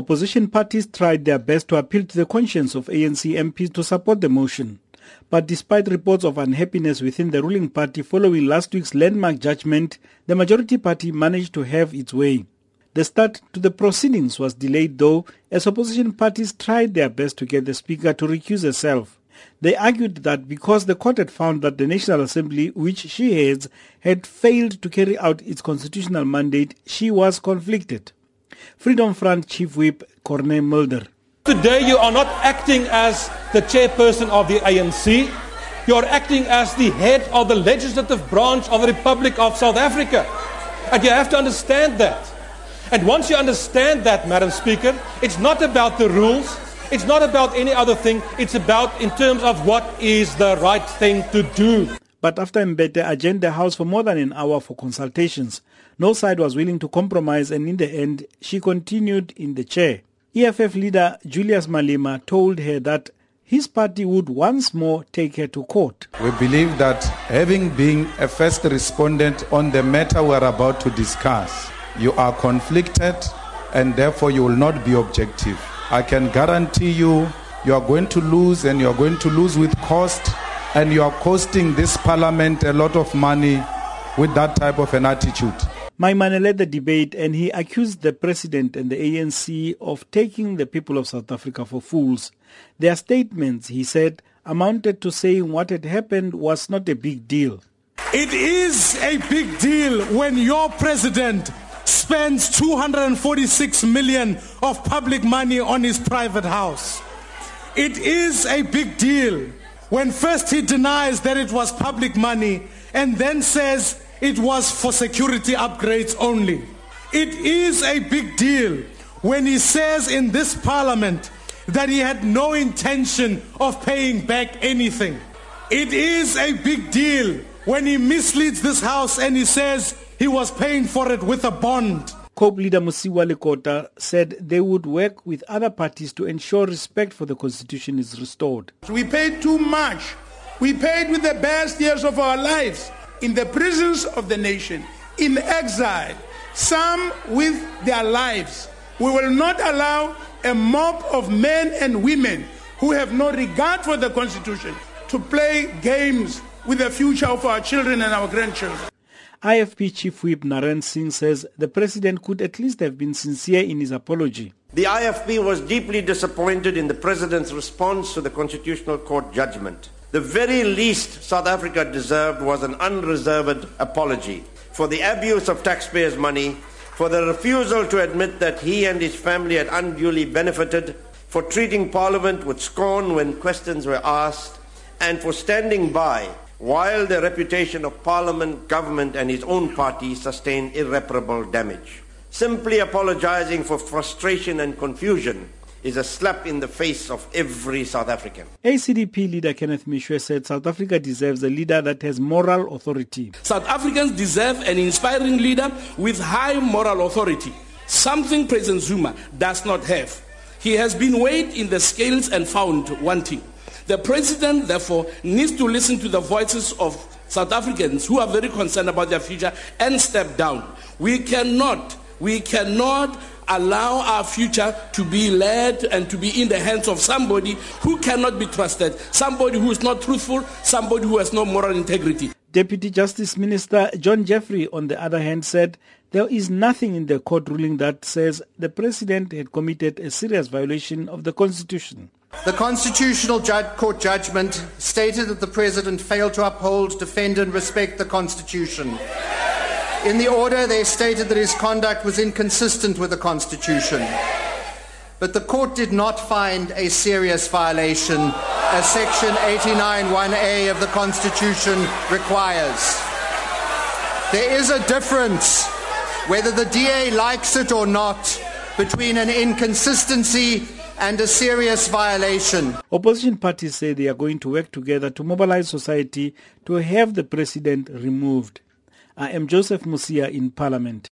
Opposition parties tried their best to appeal to the conscience of ANC MPs to support the motion. But despite reports of unhappiness within the ruling party following last week's landmark judgment, the majority party managed to have its way. The start to the proceedings was delayed though, as opposition parties tried their best to get the speaker to recuse herself. They argued that because the court had found that the National Assembly, which she heads, had failed to carry out its constitutional mandate, she was conflicted. Freedom Front Chief Whip Corne Mulder. Today you are not acting as the chairperson of the ANC. You are acting as the head of the legislative branch of the Republic of South Africa. And you have to understand that. And once you understand that, Madam Speaker, it's not about the rules. It's not about any other thing. It's about in terms of what is the right thing to do. But after Mbete adjourned the House for more than an hour for consultations, no side was willing to compromise and in the end, she continued in the chair. EFF leader Julius Malema told her that his party would once more take her to court. We believe that having been a first respondent on the matter we're about to discuss, you are conflicted and therefore you will not be objective. I can guarantee you, you are going to lose and you are going to lose with cost and you are costing this parliament a lot of money with that type of an attitude. Maimane led the debate and he accused the president and the ANC of taking the people of South Africa for fools. Their statements, he said, amounted to saying what had happened was not a big deal. It is a big deal when your president spends 246 million of public money on his private house. It is a big deal when first he denies that it was public money and then says it was for security upgrades only. It is a big deal when he says in this parliament that he had no intention of paying back anything. It is a big deal when he misleads this house and he says he was paying for it with a bond. COPE leader Mosiuoa Lekota said they would work with other parties to ensure respect for the constitution is restored. We paid too much. We paid with the best years of our lives in the prisons of the nation, in exile, some with their lives. We will not allow a mob of men and women who have no regard for the constitution to play games with the future of our children and our grandchildren. IFP Chief Whip Naren Singh says the president could at least have been sincere in his apology. The IFP was deeply disappointed in the president's response to the Constitutional Court judgment. The very least South Africa deserved was an unreserved apology for the abuse of taxpayers' money, for the refusal to admit that he and his family had unduly benefited, for treating Parliament with scorn when questions were asked, and for standing by while the reputation of Parliament, government, and his own party sustained irreparable damage. Simply apologizing for frustration and confusion is a slap in the face of every South African. ACDP leader Kenneth Meshoe said South Africa deserves a leader that has moral authority. South Africans deserve an inspiring leader with high moral authority, something President Zuma does not have. He has been weighed in the scales and found wanting. The president, therefore, needs to listen to the voices of South Africans who are very concerned about their future and step down. We cannot, we cannot allow our future to be led and to be in the hands of somebody who cannot be trusted, somebody who is not truthful, somebody who has no moral integrity. Deputy Justice Minister John Jeffery, on the other hand, said there is nothing in the court ruling that says the president had committed a serious violation of the constitution. The Constitutional Court judgment stated that the President failed to uphold, defend, and respect the Constitution. In the order, they stated that his conduct was inconsistent with the Constitution. But the court did not find a serious violation, as Section 89.1a of the Constitution requires. There is a difference, whether the DA likes it or not, between an inconsistency and a serious violation. Opposition parties say they are going to work together to mobilize society to have the president removed. I am Joseph Musia in Parliament.